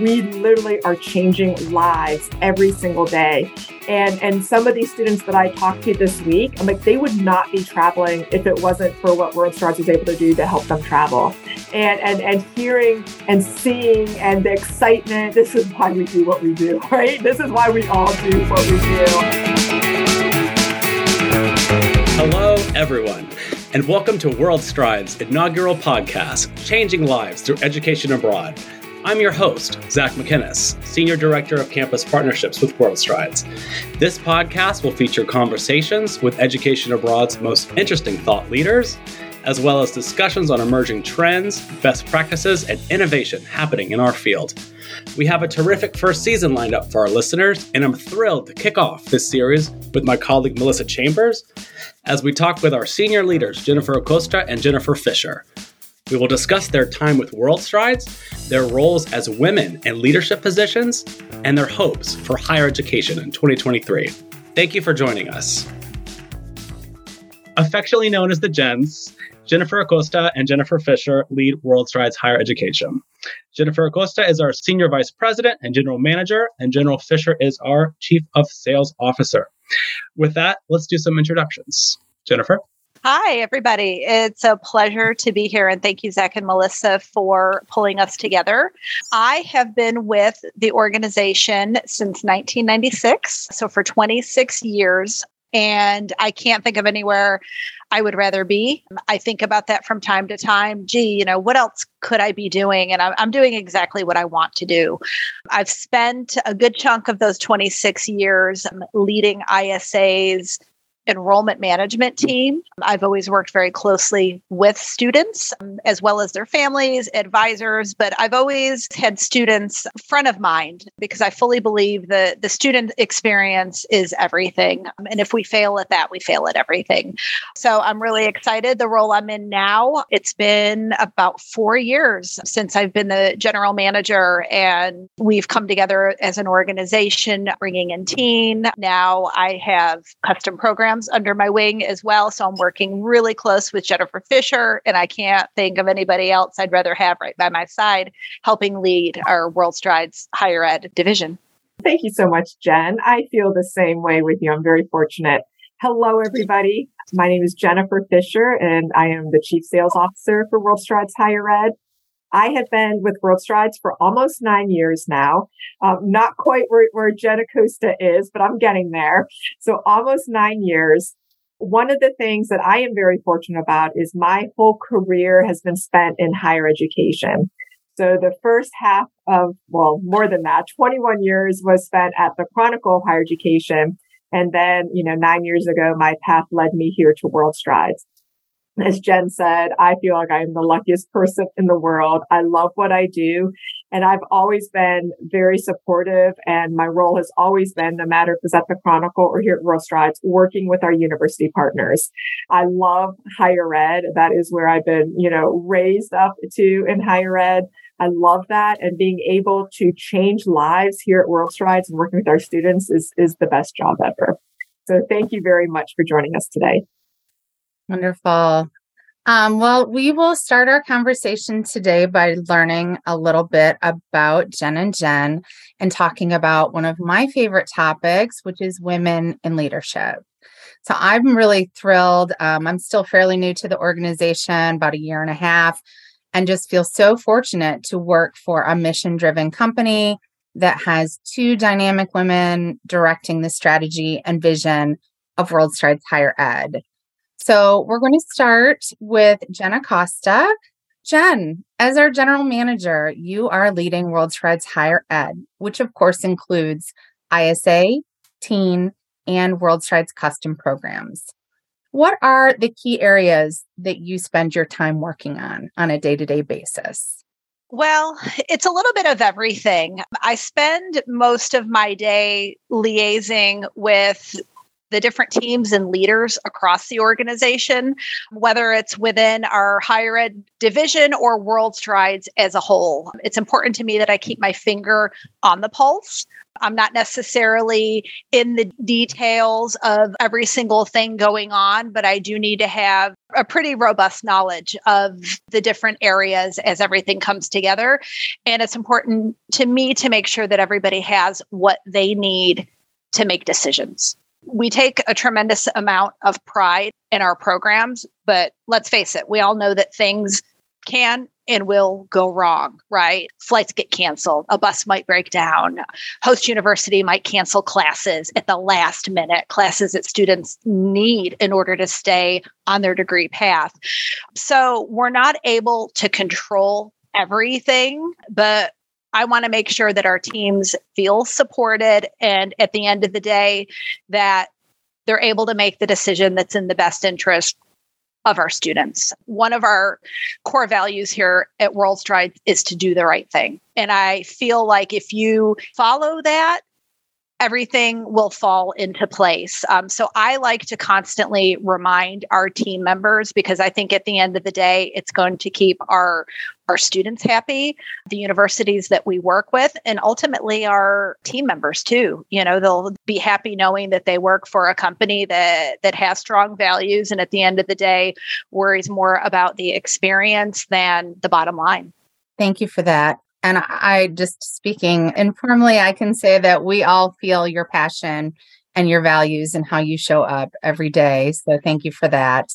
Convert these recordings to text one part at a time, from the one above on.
we literally are changing lives every single day. And and some of these students that I talked to this week, I'm like, they would not be traveling if it wasn't for what World Strides was able to do to help them travel. And and and hearing and seeing and the excitement, this is why we do what we do, right? This is why we all do what we do. Hello, everyone and welcome to World Strides inaugural podcast, Changing Lives Through Education Abroad. I'm your host, Zach McInnes, Senior Director of Campus Partnerships with World Strides. This podcast will feature conversations with Education Abroad's most interesting thought leaders, as well as discussions on emerging trends, best practices, and innovation happening in our field. We have a terrific first season lined up for our listeners, and I'm thrilled to kick off this series with my colleague Melissa Chambers as we talk with our senior leaders, Jennifer Acosta and Jennifer Fisher. We will discuss their time with World Strides, their roles as women in leadership positions, and their hopes for higher education in 2023. Thank you for joining us. Affectionately known as the Jens, Jennifer Acosta and Jennifer Fisher lead World Strides Higher Education. Jennifer Acosta is our Senior Vice President and General Manager, and Jennifer Fisher is our Chief of Sales Officer. With that, let's do some introductions. Jennifer? Hi, everybody. It's a pleasure to be here. And thank you, Zach and Melissa, for pulling us together. I have been with the organization since 1996. So for 26 years. And I can't think of anywhere I would rather be. I think about that from time to time. Gee, you know, what else could I be doing? And I'm, doing exactly what I want to do. I've spent a good chunk of those 26 years um, leading ISAs enrollment management team. I've always worked very closely with students um, as well as their families, advisors, but I've always had students front of mind because I fully believe that the student experience is everything. Um, and if we fail at that, we fail at everything. So I'm really excited. The role I'm in now, it's been about four years since I've been the general manager, and we've come together as an organization, bringing in TEAN. Now I have custom programs programs under my wing as well. So I'm working really close with Jennifer Fisher, and I can't think of anybody else I'd rather have right by my side helping lead our World Strides higher ed division. Thank you so much, Jen. I feel the same way with you. I'm very fortunate. Hello, everybody. My name is Jennifer Fisher, and I am the Chief Sales Officer for World Strides Higher Ed. I have been with World Strides for almost nine years now. Um, not quite where, where Jen Acosta is, but I'm getting there. So almost nine years. One of the things that I am very fortunate about is my whole career has been spent in higher education. So the first half of, well, more than that, 21 years was spent at the Chronicle of Higher Education. And then, you know, nine years ago, my path led me here to World Strides as Jen said, I feel like I am the luckiest person in the world. I love what I do. And I've always been very supportive. And my role has always been, no matter if it's at the Chronicle or here at World Strides, working with our university partners. I love higher ed. That is where I've been, you know, raised up to in higher ed. I love that. And being able to change lives here at World Strides and working with our students is, is the best job ever. So thank you very much for joining us today. Wonderful. Um, well, we will start our conversation today by learning a little bit about Jen and Jen and talking about one of my favorite topics, which is women in leadership. So I'm really thrilled. Um, I'm still fairly new to the organization, about a year and a half, and just feel so fortunate to work for a mission driven company that has two dynamic women directing the strategy and vision of World Strides Higher Ed. So we're going to start with Jen Acosta. Jen, as our general manager, you are leading World Strides Higher Ed, which of course includes ISA, TEAN, and World Strides custom programs. What are the key areas that you spend your time working on on a day to day basis? Well, it's a little bit of everything. I spend most of my day liaising with the different teams and leaders across the organization, whether it's within our higher ed division or World Strides as a whole. It's important to me that I keep my finger on the pulse. I'm not necessarily in the details of every single thing going on, but I do need to have a pretty robust knowledge of the different areas as everything comes together. And it's important to me to make sure that everybody has what they need to make decisions. We take a tremendous amount of pride in our programs, but let's face it, we all know that things can and will go wrong, right? Flights get canceled, a bus might break down, host university might cancel classes at the last minute, classes that students need in order to stay on their degree path. So we're not able to control everything, but I want to make sure that our teams feel supported and at the end of the day that they're able to make the decision that's in the best interest of our students. One of our core values here at World Stride is to do the right thing. And I feel like if you follow that, everything will fall into place. Um, so I like to constantly remind our team members because I think at the end of the day, it's going to keep our our students happy, the universities that we work with, and ultimately our team members too. You know, they'll be happy knowing that they work for a company that that has strong values and at the end of the day worries more about the experience than the bottom line. Thank you for that. And I just speaking informally, I can say that we all feel your passion and your values and how you show up every day. So thank you for that.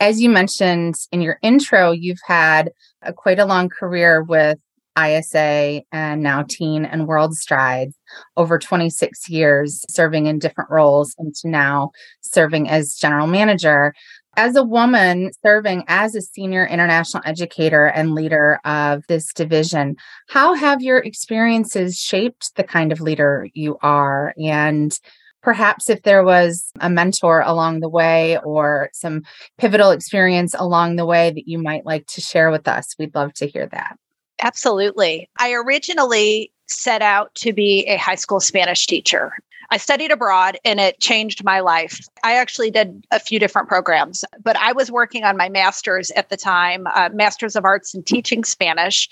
As you mentioned in your intro, you've had a, quite a long career with ISA and now TEAN and World Strides over 26 years, serving in different roles, and to now serving as general manager as a woman serving as a senior international educator and leader of this division, how have your experiences shaped the kind of leader you are? And perhaps if there was a mentor along the way or some pivotal experience along the way that you might like to share with us, we'd love to hear that. Absolutely. I originally set out to be a high school Spanish teacher. I studied abroad and it changed my life. I actually did a few different programs, but I was working on my master's at the time, uh, Master's of Arts in Teaching Spanish.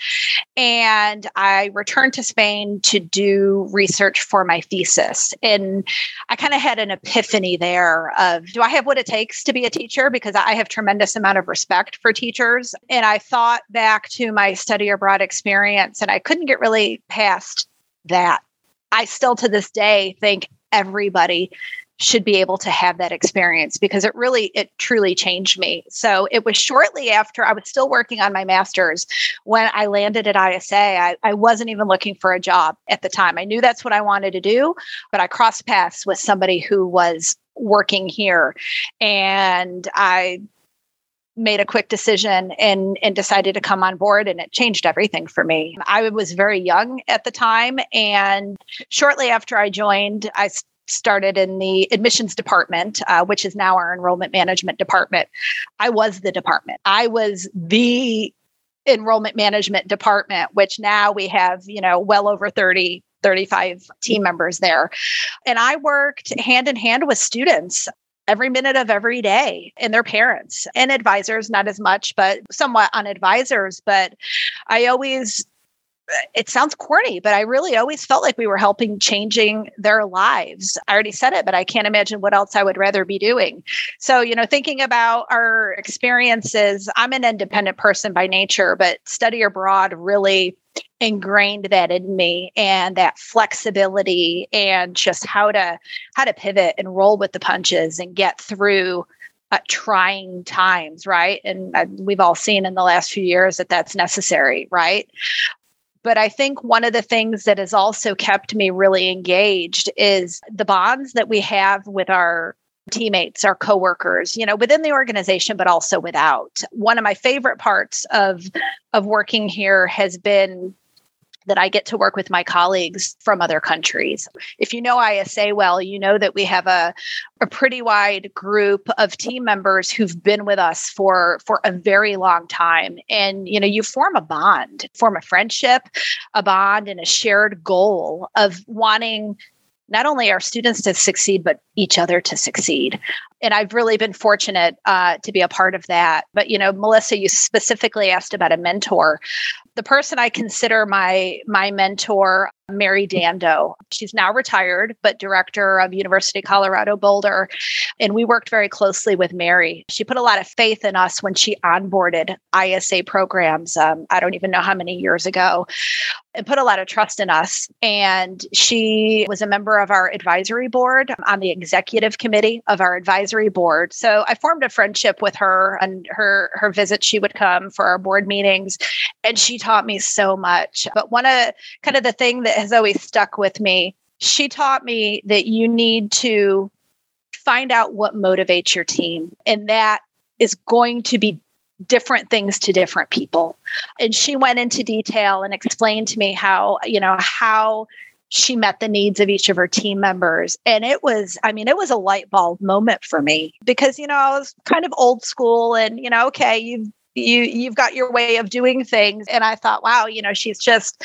And I returned to Spain to do research for my thesis. And I kind of had an epiphany there of do I have what it takes to be a teacher? Because I have tremendous amount of respect for teachers. And I thought back to my study abroad experience and I couldn't get really past that I still to this day think everybody should be able to have that experience because it really it truly changed me. So it was shortly after i was still working on my master's when i landed at isa I, I, wasn't even looking for a job at the time. I knew that's what i wanted to do but i crossed paths with somebody who was working here. And i made a quick decision and and decided to come on board and it changed everything for me. I was very young at the time and shortly after I joined I started in the admissions department uh, which is now our enrollment management department. I was the department. I was the enrollment management department which now we have, you know, well over 30 35 team members there. And I worked hand in hand with students every minute of every day and their parents and advisors, not as much, but somewhat on advisors. But I always, it sounds corny, but I really always felt like we were helping changing their lives. I already said it, but I can't imagine what else I would rather be doing. So, you know, thinking about our experiences, I'm an independent person by nature, but study abroad really ingrained that in me and that flexibility and just how to how to pivot and roll with the punches and get through uh, trying times right? And uh, we've all seen in the last few years that that's necessary right? But I think one of the things that has also kept me really engaged is the bonds that we have with our teammates, our coworkers, you know, within the organization, but also without. One of my favorite parts of of working here has been that I get to work with my colleagues from other countries. If you know ISA well, you know that we have a, a pretty wide group of team members who've been with us for, for a very long time. And, you know, you form a bond, form a friendship, a bond, and a shared goal of wanting not only our students to succeed, but each other to succeed. And I've really been fortunate uh, to be a part of that. But, you know, Melissa, you specifically asked about a mentor. The person I consider my my mentor, Mary Dando. She's now retired, but director of University Colorado Boulder. And we worked very closely with Mary. She put a lot of faith in us when she onboarded ISA programs. Um, I don't even know how many years ago and put a lot of trust in us. And she was a member of our advisory board on the executive committee of our advisory board. So I formed a friendship with her and her her visits. She would come for our board meetings, and she taught me so much. But one of kind of the thing that has always stuck with me, she taught me that you need to find out what motivates your team, and that is going to be different things to different people. And she went into detail and explained to me how, you know, how she met the needs of each of her team members. And it was, I mean, it was a light bulb moment for me because, you know, I was kind of old school and, you know, okay, you've you you've got your way of doing things. And I thought, wow, you know, she's just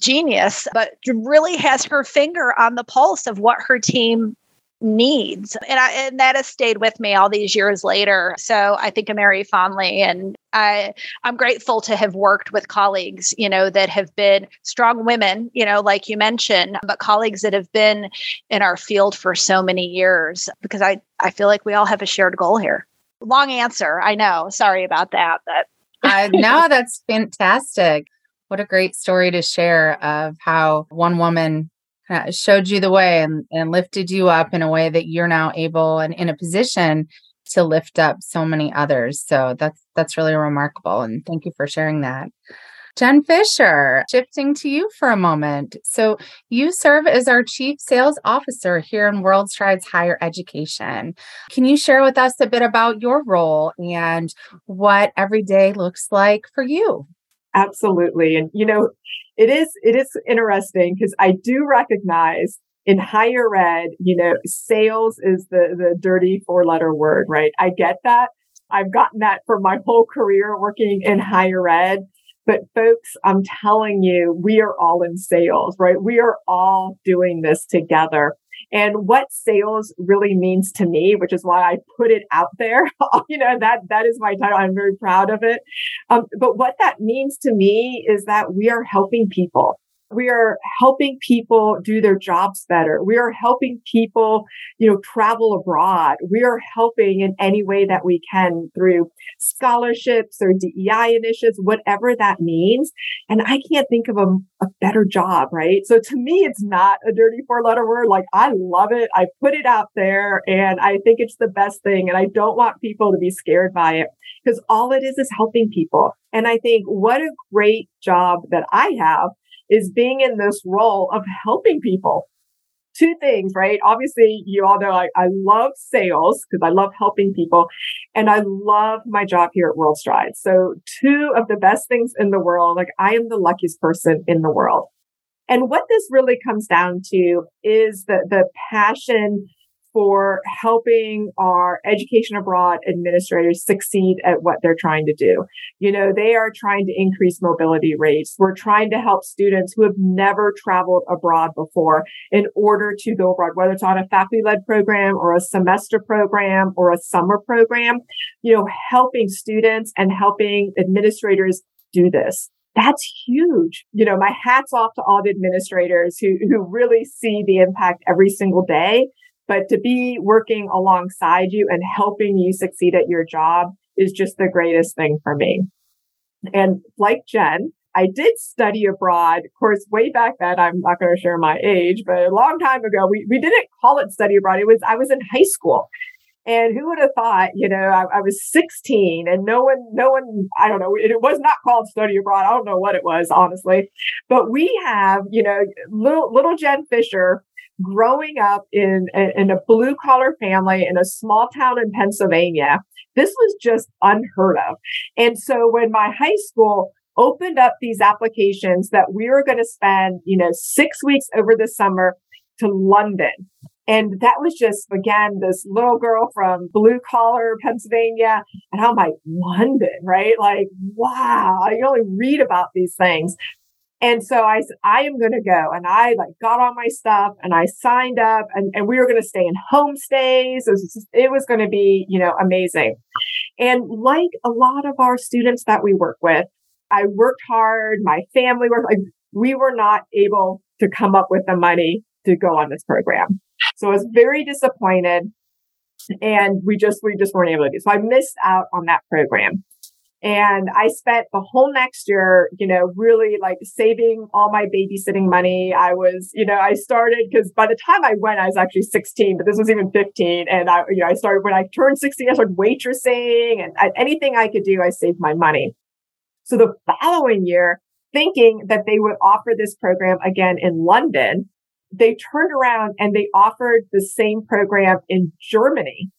genius, but really has her finger on the pulse of what her team needs and I and that has stayed with me all these years later so I think of Mary fondly and I I'm grateful to have worked with colleagues you know that have been strong women you know like you mentioned but colleagues that have been in our field for so many years because I I feel like we all have a shared goal here. Long answer I know. Sorry about that but uh, no that's fantastic. What a great story to share of how one woman showed you the way and, and lifted you up in a way that you're now able and in a position to lift up so many others. So that's that's really remarkable. And thank you for sharing that. Jen Fisher, shifting to you for a moment. So, you serve as our Chief Sales Officer here in World Strides Higher Education. Can you share with us a bit about your role and what every day looks like for you? Absolutely. And, you know, it is it is interesting because I do recognize in higher ed, you know, sales is the the dirty four letter word, right? I get that. I've gotten that for my whole career working in higher ed. But folks, I'm telling you, we are all in sales, right? We are all doing this together and what sales really means to me, which is why I put it out there. you know, that, that is my title. I'm very proud of it. Um, but what that means to me is that we are helping people. We are helping people do their jobs better. We are helping people, you know, travel abroad. We are helping in any way that we can through scholarships or DEI initiatives, whatever that means. And I can't think of a, a better job, right? So to me, it's not a dirty four letter word. Like I love it. I put it out there and I think it's the best thing. And I don't want people to be scared by it because all it is is helping people. And I think what a great job that I have is being in this role of helping people. Two things, right? Obviously, you all know I, I love sales because I love helping people and I love my job here at World Stride. So two of the best things in the world, like I am the luckiest person in the world. And what this really comes down to is the, the passion for helping our education abroad administrators succeed at what they're trying to do. You know, they are trying to increase mobility rates. We're trying to help students who have never traveled abroad before in order to go abroad, whether it's on a faculty led program or a semester program or a summer program, you know, helping students and helping administrators do this that's huge. You know, my hat's off to all the administrators who, who really see the impact every single day but to be working alongside you and helping you succeed at your job is just the greatest thing for me. And like Jen, I did study abroad. Of course, way back then, I'm not going to share my age, but a long time ago, we, we didn't call it study abroad. It was, I was in high school. And who would have thought, you know, I, I, was 16 and no one, no one, I don't know, it, it, was not called study abroad. I don't know what it was, honestly. But we have, you know, little, little Jen Fisher growing up in, in a blue collar family in a small town in Pennsylvania, this was just unheard of. And so when my high school opened up these applications that we were going to spend, you know, six weeks over the summer to London. And that was just, again, this little girl from blue collar Pennsylvania. And I'm like, London, right? Like, wow, I only read about these things. And so I said, I am going to go. And I like got all my stuff and I signed up and, and we were going to stay in homestays. It was, it was going to be, you know, amazing. And like a lot of our students that we work with, I worked hard. My family worked like we were not able to come up with the money to go on this program. So I was very disappointed and we just, we just weren't able to do. So I missed out on that program. And I spent the whole next year, you know, really like saving all my babysitting money. I was, you know, I started because by the time I went, I was actually 16, but this was even 15. And I, you know, I started when I turned 16, I started waitressing and I, anything I could do, I saved my money. So the following year, thinking that they would offer this program again in London, they turned around and they offered the same program in Germany.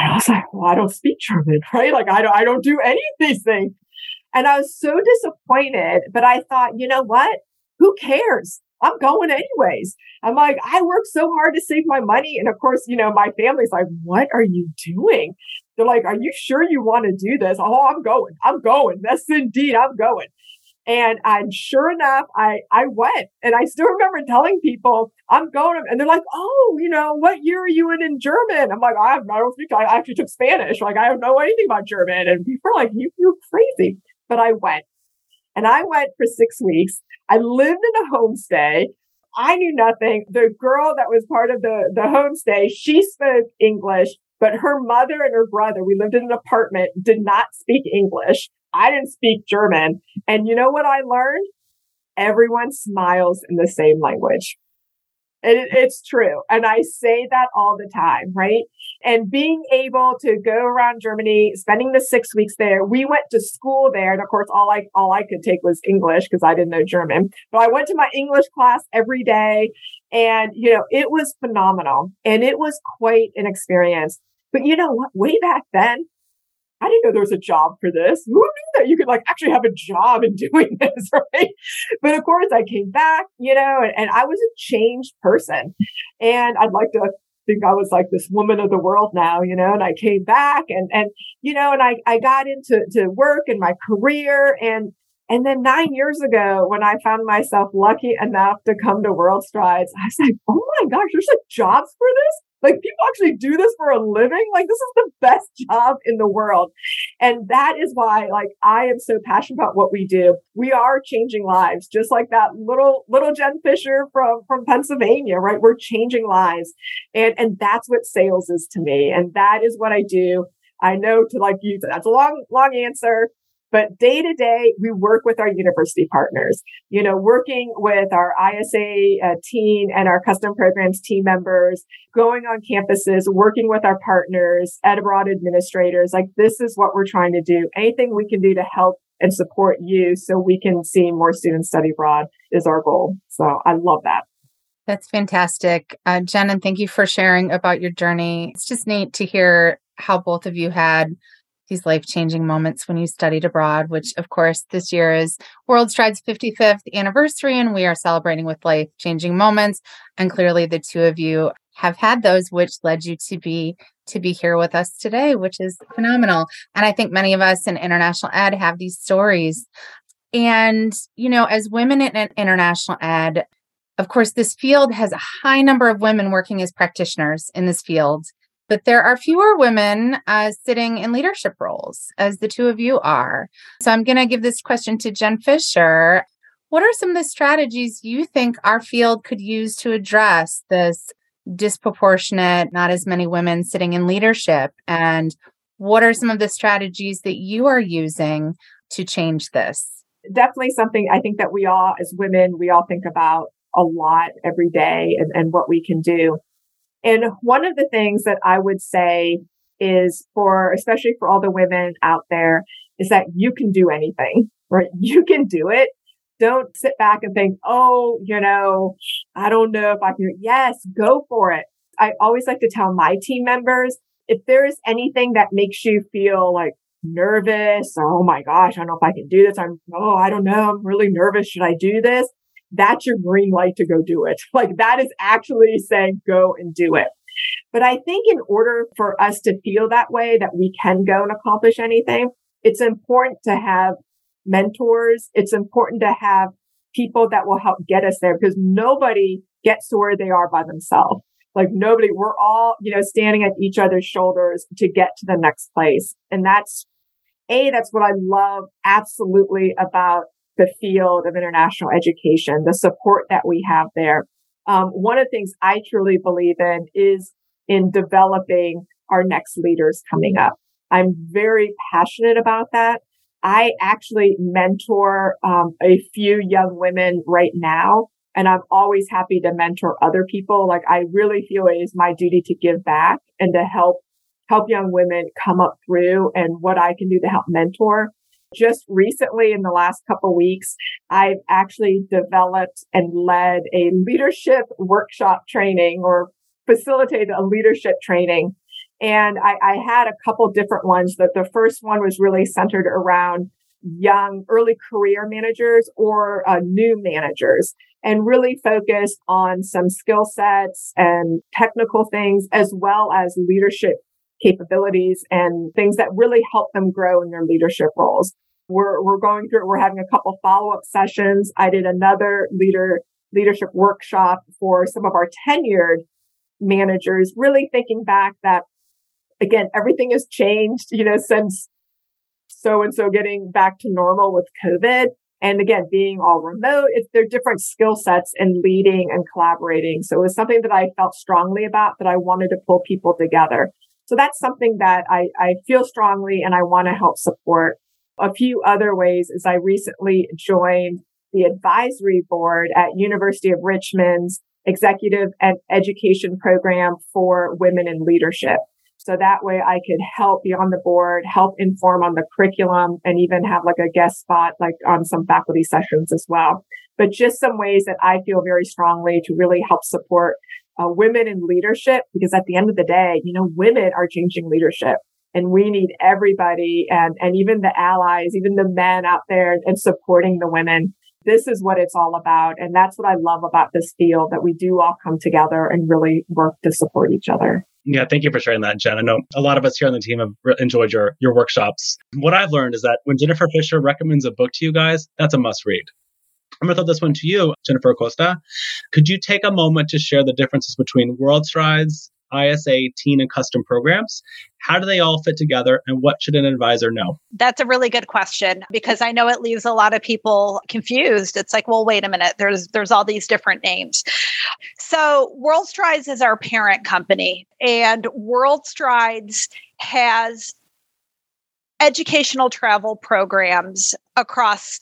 And I was like, well, I don't speak German, right? Like I don't, I don't do any of these things. And I was so disappointed, but I thought, you know what? Who cares? I'm going anyways. I'm like, I worked so hard to save my money. And of course, you know, my family's like, what are you doing? They're like, are you sure you want to do this? Oh, I'm going. I'm going. That's indeed, I'm going. And and sure enough, I I went, and I still remember telling people I'm going, and they're like, "Oh, you know, what year are you in in German?" I'm like, "I, I don't speak. I actually took Spanish. Like, I don't know anything about German." And people are like, "You you're crazy," but I went, and I went for six weeks. I lived in a homestay. I knew nothing. The girl that was part of the the homestay, she spoke English, but her mother and her brother, we lived in an apartment, did not speak English. I didn't speak German. And you know what I learned? Everyone smiles in the same language. It, it's true. And I say that all the time, right? And being able to go around Germany, spending the six weeks there, we went to school there. And of course, all I, all I could take was English because I didn't know German, but I went to my English class every day. And, you know, it was phenomenal and it was quite an experience. But you know what? Way back then, I didn't know there was a job for this. Who knew that you could like actually have a job in doing this, right? But of course, I came back, you know, and, and I was a changed person. And I'd like to think I was like this woman of the world now, you know, and I came back and, and, you know, and I, I got into to work and my career and, and then nine years ago, when I found myself lucky enough to come to World Strides, I was like, oh my gosh, there's like jobs for this. Like people actually do this for a living. Like this is the best job in the world. And that is why like I am so passionate about what we do. We are changing lives, just like that little, little Jen Fisher from, from Pennsylvania, right? We're changing lives. And, and that's what sales is to me. And that is what I do. I know to like you, that's a long, long answer. But day to day, we work with our university partners, you know, working with our ISA uh, team and our custom programs team members, going on campuses, working with our partners, ed abroad administrators. Like this is what we're trying to do. Anything we can do to help and support you so we can see more students study abroad is our goal. So I love that. That's fantastic. Uh, Jen, and thank you for sharing about your journey. It's just neat to hear how both of you had these life changing moments when you studied abroad, which, of course, this year is World Strides 55th anniversary, and we are celebrating with life changing moments. And clearly, the two of you have had those, which led you to be to be here with us today, which is phenomenal. And I think many of us in international ed have these stories. And, you know, as women in international ed, of course, this field has a high number of women working as practitioners in this field but there are fewer women uh, sitting in leadership roles as the two of you are. So I'm going to give this question to Jen Fisher. What are some of the strategies you think our field could use to address this disproportionate, not as many women sitting in leadership? And what are some of the strategies that you are using to change this? Definitely something I think that we all, as women, we all think about a lot every day and, and what we can do. And one of the things that I would say is for, especially for all the women out there, is that you can do anything, right? You can do it. Don't sit back and think, oh, you know, I don't know if I can. Yes, go for it. I always like to tell my team members if there is anything that makes you feel like nervous or, oh my gosh, I don't know if I can do this. I'm, oh, I don't know. I'm really nervous. Should I do this? That's your green light to go do it. Like that is actually saying go and do it. But I think in order for us to feel that way, that we can go and accomplish anything, it's important to have mentors. It's important to have people that will help get us there because nobody gets to where they are by themselves. Like nobody, we're all, you know, standing at each other's shoulders to get to the next place. And that's a, that's what I love absolutely about the field of international education, the support that we have there. Um, one of the things I truly believe in is in developing our next leaders coming up. I'm very passionate about that. I actually mentor um, a few young women right now, and I'm always happy to mentor other people. Like I really feel it is my duty to give back and to help help young women come up through and what I can do to help mentor. Just recently in the last couple weeks, I've actually developed and led a leadership workshop training or facilitated a leadership training. And I, I had a couple different ones that the first one was really centered around young early career managers or uh, new managers and really focused on some skill sets and technical things as well as leadership capabilities and things that really help them grow in their leadership roles. We're, we're going through, we're having a couple follow up sessions. I did another leader leadership workshop for some of our tenured managers, really thinking back that again, everything has changed, you know, since so and so getting back to normal with COVID. And again, being all remote, it's, there are different skill sets in leading and collaborating. So it was something that I felt strongly about that I wanted to pull people together. So that's something that I, I feel strongly and I want to help support. A few other ways is I recently joined the advisory board at University of Richmond's executive and education program for women in leadership. So that way I could help be on the board, help inform on the curriculum and even have like a guest spot, like on some faculty sessions as well. But just some ways that I feel very strongly to really help support uh, women in leadership, because at the end of the day, you know, women are changing leadership and we need everybody and, and even the allies, even the men out there and supporting the women. This is what it's all about. And that's what I love about this field that we do all come together and really work to support each other. Yeah, thank you for sharing that, Jen. I know a lot of us here on the team have enjoyed your your workshops. What I've learned is that when Jennifer Fisher recommends a book to you guys, that's a must read. I'm going to throw this one to you, Jennifer Acosta. Could you take a moment to share the differences between World Strides, ISA, TEAN, and custom programs? How do they all fit together and what should an advisor know? That's a really good question because I know it leaves a lot of people confused. It's like, well, wait a minute, there's there's all these different names. So World Strides is our parent company, and World Strides has educational travel programs across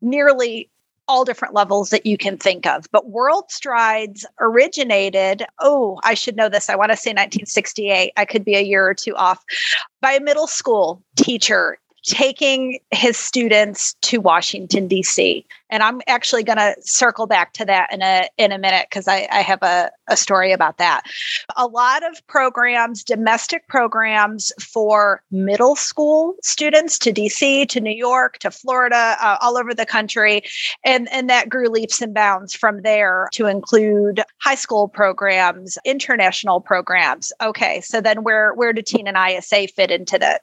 nearly all different levels that you can think of. But World Strides originated, oh, I should know this. I want to say 1968. I could be a year or two off by a middle school teacher taking his students to Washington, D.C. And I'm actually going to circle back to that in a in a minute because I, I have a, a story about that. A lot of programs, domestic programs for middle school students to DC, to New York, to Florida, uh, all over the country, and and that grew leaps and bounds from there to include high school programs, international programs. Okay, so then where where do TEAN and ISA fit into that?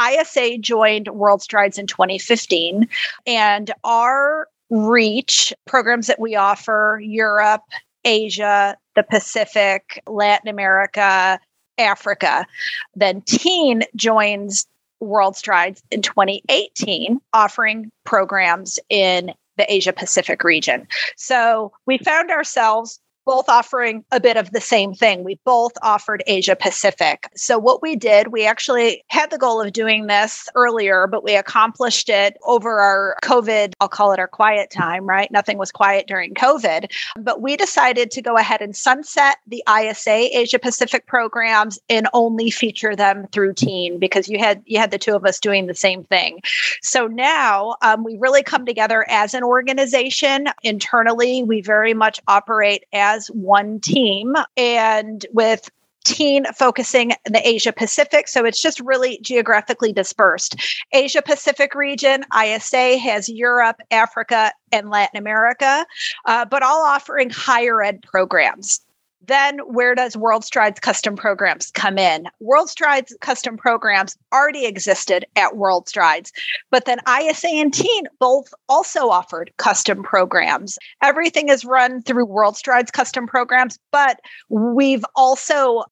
ISA joined World Strides in 2015, and our reach programs that we offer Europe, Asia, the Pacific, Latin America, Africa. Then TEAN joins World Strides in 2018, offering programs in the Asia Pacific region. So we found ourselves both offering a bit of the same thing. We both offered Asia Pacific. So, what we did, we actually had the goal of doing this earlier, but we accomplished it over our COVID, I'll call it our quiet time, right? Nothing was quiet during COVID. But we decided to go ahead and sunset the ISA Asia Pacific programs and only feature them through TEAN because you had you had the two of us doing the same thing. So now um, we really come together as an organization internally. We very much operate as as one team and with TEAN focusing in the Asia Pacific. So it's just really geographically dispersed. Asia Pacific region, ISA has Europe, Africa, and Latin America, uh, but all offering higher ed programs then where does World Strides custom programs come in? World Strides custom programs already existed at World Strides, but then ISA and TEAN both also offered custom programs. Everything is run through World Strides custom programs, but we've also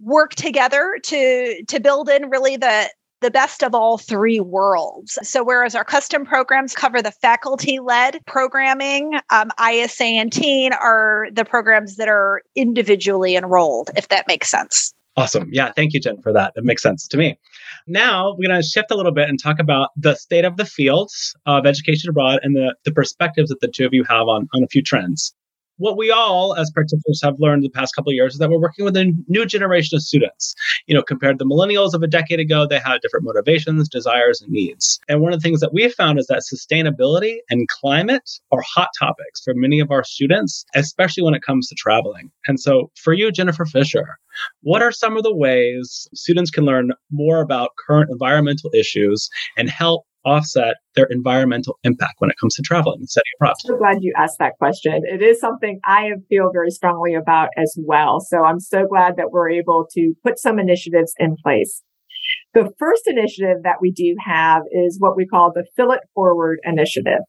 worked together to to build in really the the best of all three worlds. So, whereas our custom programs cover the faculty led programming, um, ISA and TEAN are the programs that are individually enrolled, if that makes sense. Awesome. Yeah. Thank you, Jen, for that. It makes sense to me. Now we're going to shift a little bit and talk about the state of the fields of education abroad and the, the perspectives that the two of you have on, on a few trends what we all as practitioners have learned the past couple of years is that we're working with a new generation of students. You know compared to the millennials of a decade ago they had different motivations desires and needs. And one of the things that we have found is that sustainability and climate are hot topics for many of our students especially when it comes to traveling. And so for you jennifer fisher what are some of the ways students can learn more about current environmental issues and help offset their environmental impact when it comes to traveling and setting up I'm so glad you asked that question. It is something I feel very strongly about as well. So I'm so glad that we're able to put some initiatives in place. The first initiative that we do have is what we call the Fill It Forward initiative.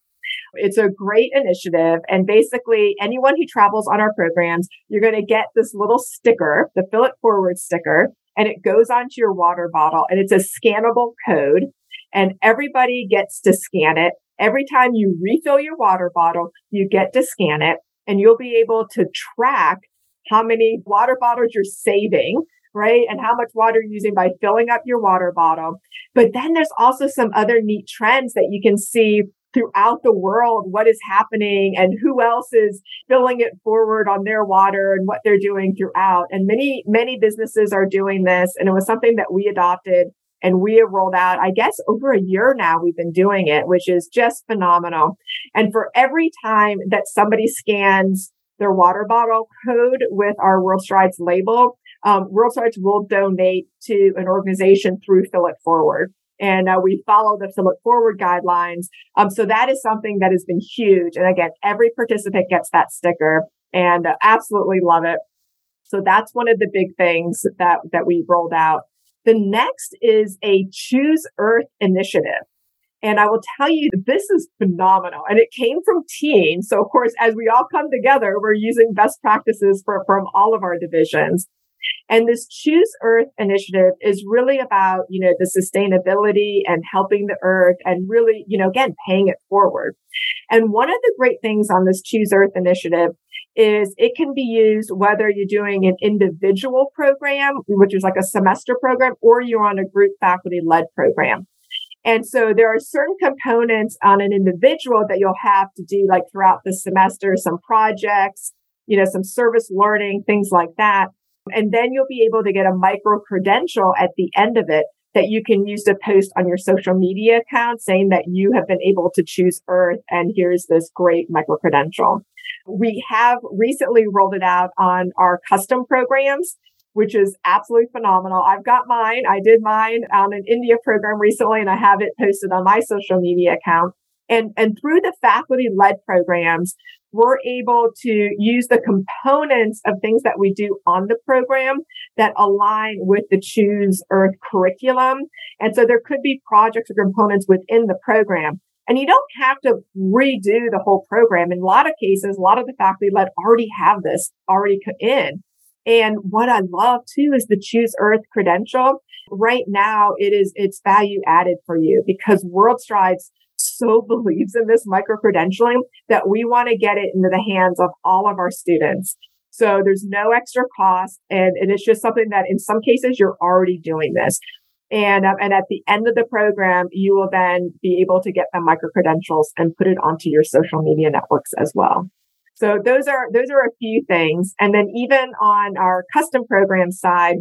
It's a great initiative. And basically, anyone who travels on our programs, you're going to get this little sticker, the Fill It Forward sticker, and it goes onto your water bottle and it's a scannable code and everybody gets to scan it. Every time you refill your water bottle, you get to scan it and you'll be able to track how many water bottles you're saving, right? And how much water you're using by filling up your water bottle. But then there's also some other neat trends that you can see throughout the world what is happening and who else is filling it forward on their water and what they're doing throughout. And many, many businesses are doing this. And it was something that we adopted and we have rolled out, I guess, over a year now, we've been doing it, which is just phenomenal. And for every time that somebody scans their water bottle code with our World Strides label, um, World Strides will donate to an organization through It Forward. And uh, we follow the It Forward guidelines. Um, so that is something that has been huge. And again, every participant gets that sticker and uh, absolutely love it. So that's one of the big things that, that we rolled out. The next is a Choose Earth initiative. And I will tell you, this is phenomenal. And it came from teens. So of course, as we all come together, we're using best practices for, from all of our divisions. And this Choose Earth initiative is really about, you know, the sustainability and helping the earth and really, you know, again, paying it forward. And one of the great things on this Choose Earth initiative is it can be used whether you're doing an individual program, which is like a semester program, or you're on a group faculty led program. And so there are certain components on an individual that you'll have to do like throughout the semester, some projects, you know, some service learning, things like that. And then you'll be able to get a micro credential at the end of it that you can use to post on your social media account saying that you have been able to choose Earth and here's this great micro credential. We have recently rolled it out on our custom programs, which is absolutely phenomenal. I've got mine. I did mine on an India program recently and I have it posted on my social media account. And, and through the faculty led programs, we're able to use the components of things that we do on the program that align with the Choose Earth curriculum. And so there could be projects or components within the program and you don't have to redo the whole program. In a lot of cases, a lot of the faculty led already have this already in. And what I love too is the Choose Earth credential. Right now, it is, it's value added for you because World Strides so believes in this micro credentialing that we want to get it into the hands of all of our students. So there's no extra cost and, and it's just something that in some cases you're already doing this. And, um, and at the end of the program, you will then be able to get the micro credentials and put it onto your social media networks as well. So those are, those are a few things. And then even on our custom program side,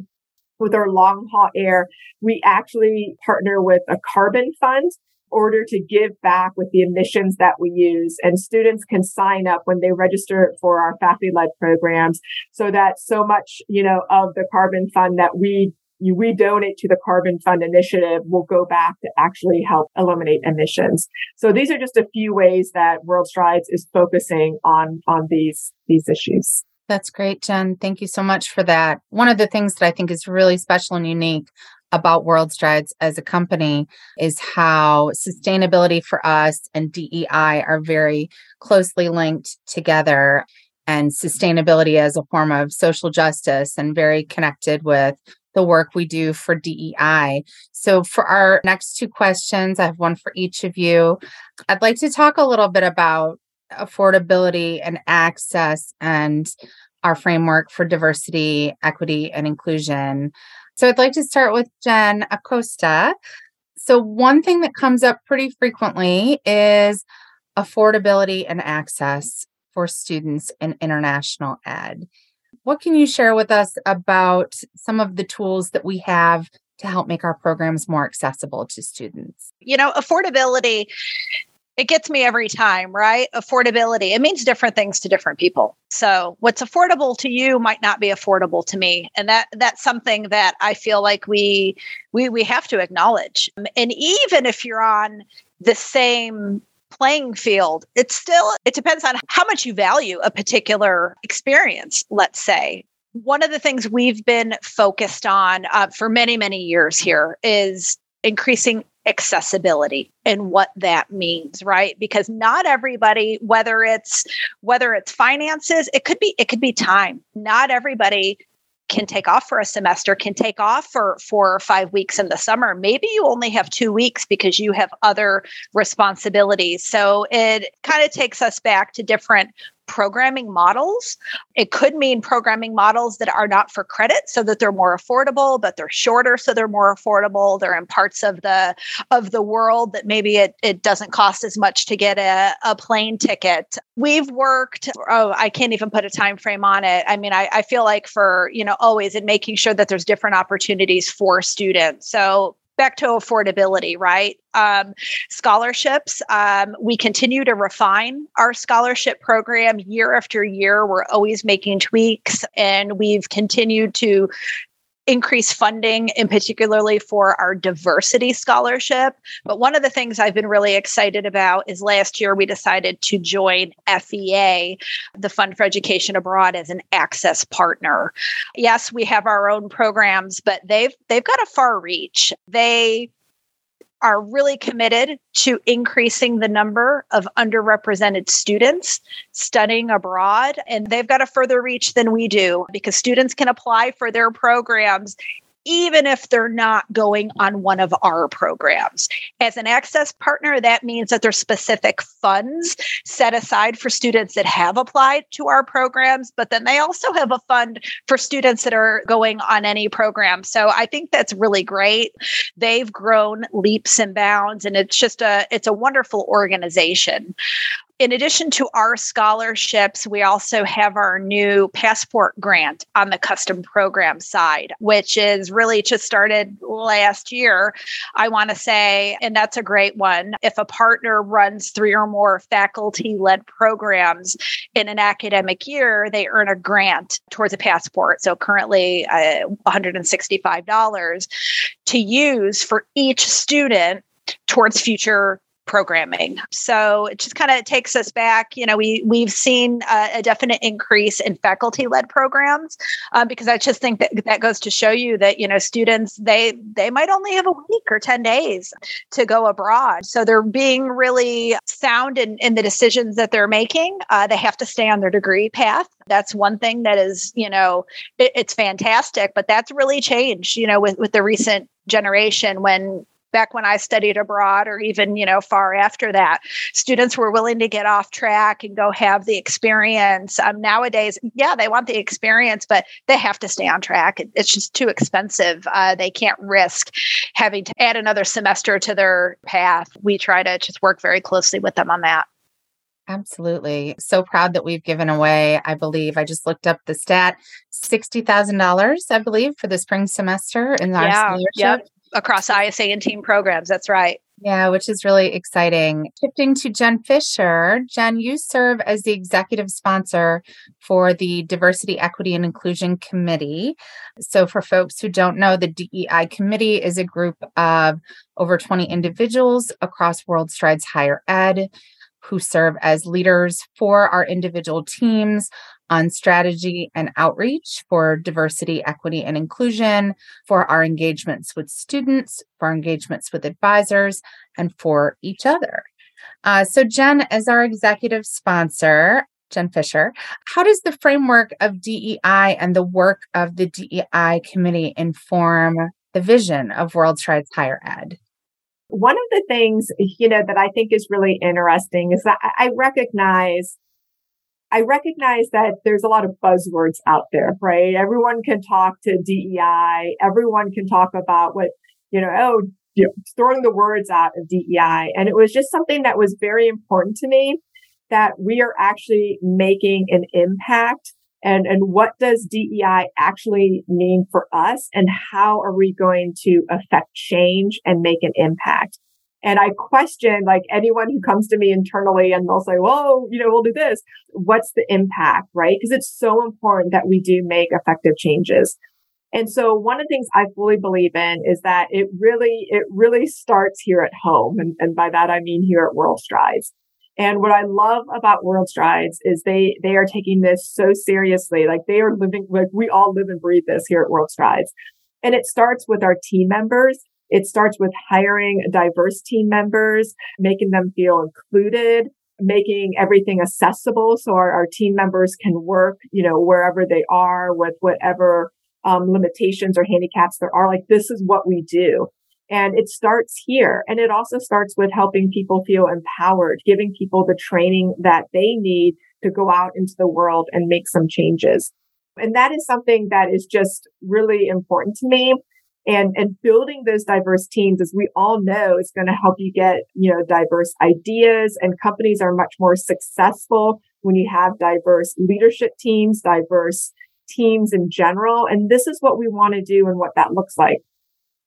with our long haul air, we actually partner with a carbon fund order to give back with the emissions that we use. And students can sign up when they register for our faculty led programs so that so much, you know, of the carbon fund that we we donate to the Carbon Fund Initiative will go back to actually help eliminate emissions. So these are just a few ways that World Strides is focusing on, on these, these issues. That's great, Jen. Thank you so much for that. One of the things that I think is really special and unique about World Strides as a company is how sustainability for us and DEI are very closely linked together and sustainability as a form of social justice and very connected with the work we do for DEI. So, for our next two questions, I have one for each of you. I'd like to talk a little bit about affordability and access and our framework for diversity, equity, and inclusion. So I'd like to start with Jen Acosta. So, one thing that comes up pretty frequently is affordability and access for students in international ed. What can you share with us about some of the tools that we have to help make our programs more accessible to students? You know, affordability it gets me every time, right? Affordability. It means different things to different people. So what's affordable to you might not be affordable to me. And that that's something that I feel like we we we have to acknowledge. And even if you're on the same playing field, it's still it depends on how much you value a particular experience, let's say. One of the things we've been focused on uh, for many, many years here is increasing accessibility and what that means right? Because not everybody whether it's whether it's finances it could be it could be time. Not everybody can take off for a semester can take off for four or five weeks in the summer. Maybe you only have two weeks because you have other responsibilities. So it kind of takes us back to different programming models. It could mean programming models that are not for credit so that they're more affordable, but they're shorter so they're more affordable. They're in parts of the of the world that maybe it, it doesn't cost as much to get a, a plane ticket. We've worked, oh, I can't even put a time frame on it. I mean, I, I feel like for, you know, always in making sure that there's different opportunities for students. So back to affordability, right? Um, scholarships. Um, we continue to refine our scholarship program year after year. We're always making tweaks, and we've continued to increase funding, in particularly for our diversity scholarship. But one of the things I've been really excited about is last year we decided to join FEA, the Fund for Education Abroad, as an access partner. Yes, we have our own programs, but they've they've got a far reach. They are really committed to increasing the number of underrepresented students studying abroad. And they've got a further reach than we do because students can apply for their programs even if they're not going on one of our programs. As an access partner, that means that there's specific funds set aside for students that have applied to our programs, but then they also have a fund for students that are going on any program. So I think that's really great. They've grown leaps and bounds and it's just a it's a wonderful organization in addition to our scholarships, we also have our new passport grant on the custom program side, which is really just started last year, I want to say. And that's a great one. If a partner runs three or more faculty led programs in an academic year, they earn a grant towards a passport. So currently uh, $165 to use for each student towards future programming. So it just kind of takes us back. You know, we we've seen a, definite increase in faculty led programs um, because I just think that that goes to show you that you know students they they might only have a week or ten days to go abroad, so they're being really sound in, in the decisions that they're making. Uh, they have to stay on their degree path. That's one thing that is you know it, it's fantastic, but that's really changed. You know, with with the recent generation when back when I studied abroad or even, you know, far after that, students were willing to get off track and go have the experience. Um, nowadays, yeah, they want the experience, but they have to stay on track. It's just too expensive. Uh, they can't risk having to add another semester to their path. We try to just work very closely with them on that. Absolutely. So proud that we've given away, I believe, I just looked up the stat $60,000, I believe, for the spring semester in our yeah, scholarship. Yep across ISA and TEAN programs. That's right. Yeah, which is really exciting. Shifting to Jen Fisher. Jen, you serve as the executive sponsor for the Diversity, Equity, and Inclusion Committee. So, for folks who don't know, the DEI Committee is a group of over 20 individuals across WorldStrides Higher Ed who serve as leaders for our individual teams on strategy and outreach for diversity, equity, and inclusion, for our engagements with students, for engagements with advisors, and for each other. Uh, so, Jen, as our executive sponsor, Jen Fisher, how does the framework of DEI and the work of the DEI committee inform the vision of WorldStrides Higher Ed? One of the things, you know, that I think is really interesting is that I recognize I recognize that there's a lot of buzzwords out there, right? Everyone can talk to DEI. Everyone can talk about what, you know, oh, you know, throwing the words out of DEI. And it was just something that was very important to me that we are actually making an impact and, and what does DEI actually mean for us and how are we going to affect change and make an impact? And I question like anyone who comes to me internally and they'll say, well, you know, we'll do this. What's the impact, right? Because it's so important that we do make effective changes. And so one of the things I fully believe in is that it really, it really starts here at home. And, and by that, I mean here at WorldStrides. And what I love about WorldStrides is they, they are taking this so seriously. Like they are living, like we all live and breathe this here at WorldStrides. And it starts with our team members. It starts with hiring diverse team members, making them feel included, making everything accessible so our, our team members can work, you know, wherever they are with whatever um, limitations or handicaps there are. Like this is what we do. And it starts here. And it also starts with helping people feel empowered, giving people the training that they need to go out into the world and make some changes. And that is something that is just really important to me. And, and building those diverse teams, as we all know, is going to help you get, you know, diverse ideas and companies are much more successful when you have diverse leadership teams, diverse teams in general. And this is what we want to do and what that looks like.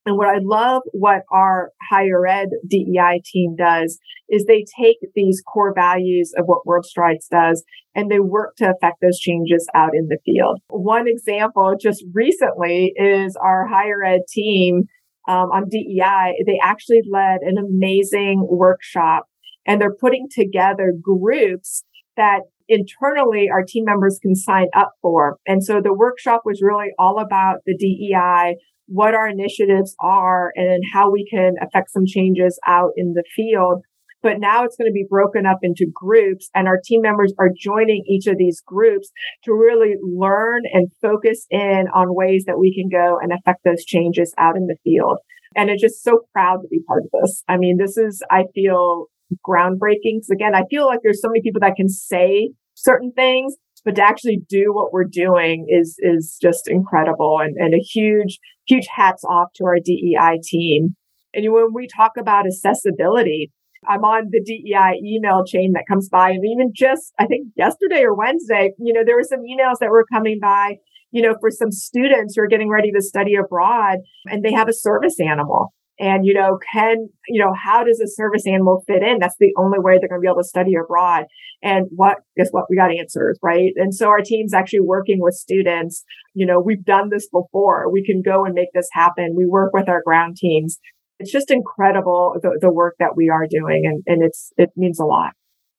And what I love what our higher ed DEI team does is they take these core values of what WorldStrides does and they work to affect those changes out in the field. One example just recently is our higher ed team um, on DEI. They actually led an amazing workshop and they're putting together groups that internally our team members can sign up for. And so the workshop was really all about the DEI what our initiatives are and how we can affect some changes out in the field. But now it's going to be broken up into groups and our team members are joining each of these groups to really learn and focus in on ways that we can go and affect those changes out in the field. And it's just so proud to be part of this. I mean, this is, I feel groundbreaking. Because again, I feel like there's so many people that can say certain things, but to actually do what we're doing is is just incredible and, and a huge huge hats off to our DEI team. And when we talk about accessibility, I'm on the DEI email chain that comes by and even just I think yesterday or Wednesday, you know, there were some emails that were coming by, you know, for some students who are getting ready to study abroad and they have a service animal and, you know, can, you know, how does a service animal fit in? That's the only way they're going to be able to study abroad. And what, guess what? We got answers, right? And so our team's actually working with students. You know, we've done this before. We can go and make this happen. We work with our ground teams. It's just incredible the, the work that we are doing. And, and it's, it means a lot.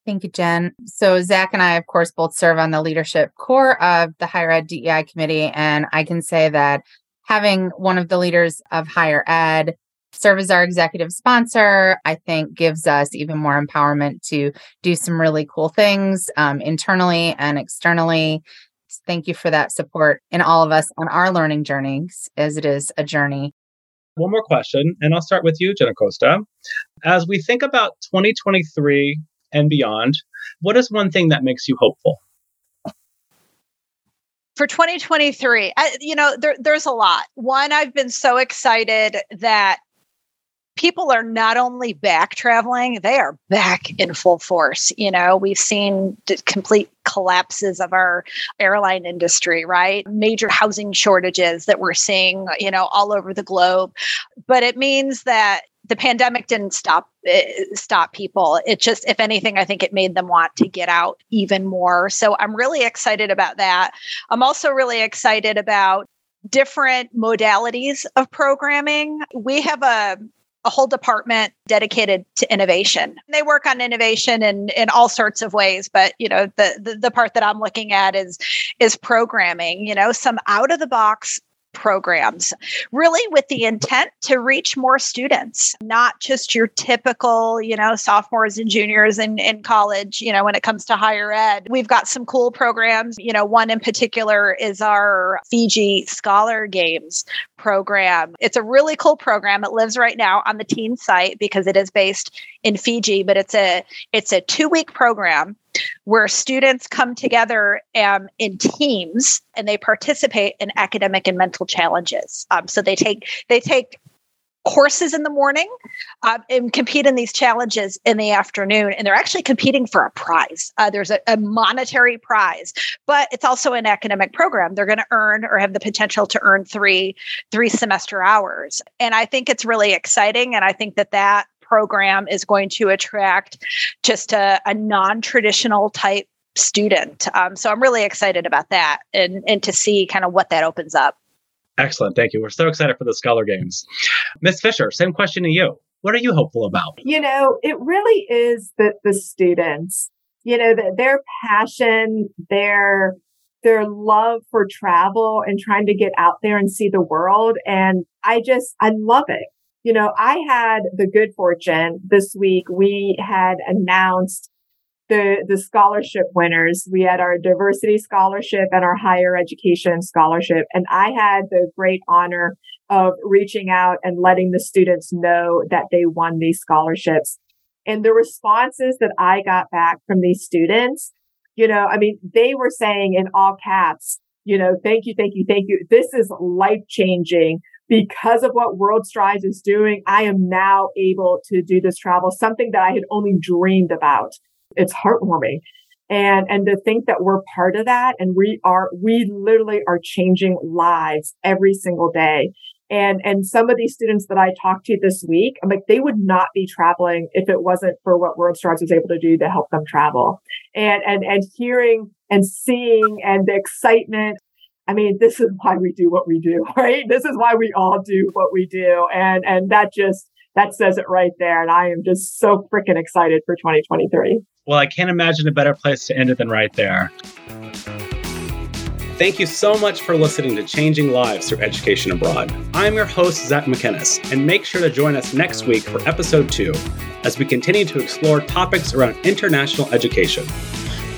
Thank you, Jen. So, Zach and I, of course, both serve on the leadership core of the Higher Ed DEI committee. And I can say that having one of the leaders of higher ed serve as our executive sponsor, I think gives us even more empowerment to do some really cool things um, internally and externally. Thank you for that support in all of us on our learning journeys, as it is a journey. One more question, and I'll start with you, Jen Acosta. As we think about 2023 and beyond, what is one thing that makes you hopeful? for 2023 I, you know there, there's a lot one i've been so excited that people are not only back traveling, they are back in full force. You know, we've seen complete collapses of our airline industry, right? Major housing shortages that we're seeing, you know, all over the globe. But it means that the pandemic didn't stop eh, stop people it just if anything i think it made them want to get out even more so i'm really excited about that i'm also really excited about different modalities of programming we have a a whole department dedicated to innovation. They work on innovation in, in all sorts of ways, but you know, the, the the part that I'm looking at is is programming, you know, some out of the box programs, really with the intent to reach more students, not just your typical, you know, sophomores and juniors in, in college, you know, when it comes to higher ed. We've got some cool programs. You know, one in particular is our Fiji Scholar Games program. It's a really cool program. It lives right now on the TEAN site because it is based in Fiji, but it's a it's a two-week program where students come together um, in teams and they participate in academic and mental challenges. Um, so they take they take courses in the morning uh, and compete in these challenges in the afternoon. And they're actually competing for a prize. Uh, there's a, a, monetary prize but it's also an academic program. They're going to earn or have the potential to earn three three semester hours. And i think it's really exciting and i think that that program is going to attract just a, a non-traditional type student. Um, so I'm really excited about that and, and to see kind of what that opens up. Excellent. Thank you. We're so excited for the Scholar Games. Miss Fisher, same question to you. What are you hopeful about? You know, it really is that the students, you know, that their passion, their their love for travel and trying to get out there and see the world. And I just, I love it. You know, I had the good fortune this week. We had announced the, the scholarship winners. We had our diversity scholarship and our higher education scholarship. And I had the great honor of reaching out and letting the students know that they won these scholarships. And the responses that I got back from these students, you know, I mean, they were saying in all caps, you know, thank you, thank you, thank you. This is life changing because of what WorldStrides is doing, I am now able to do this travel, something that I had only dreamed about. It's heartwarming. And, and to think that we're part of that and we are, we literally are changing lives every single day. And, and some of these students that I talked to this week, I'm like, they would not be traveling if it wasn't for what WorldStrides was able to do to help them travel. And, and, and hearing and seeing and the excitement I mean, this is why we do what we do, right? This is why we all do what we do. And, and that just, that says it right there. And I am just so freaking excited for 2023. Well, I can't imagine a better place to end it than right there. Thank you so much for listening to Changing Lives Through Education Abroad. I'm your host, Zach McInnes, and make sure to join us next week for episode two as we continue to explore topics around international education.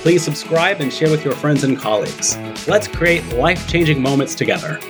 Please subscribe and share with your friends and colleagues. Let's create life changing moments together.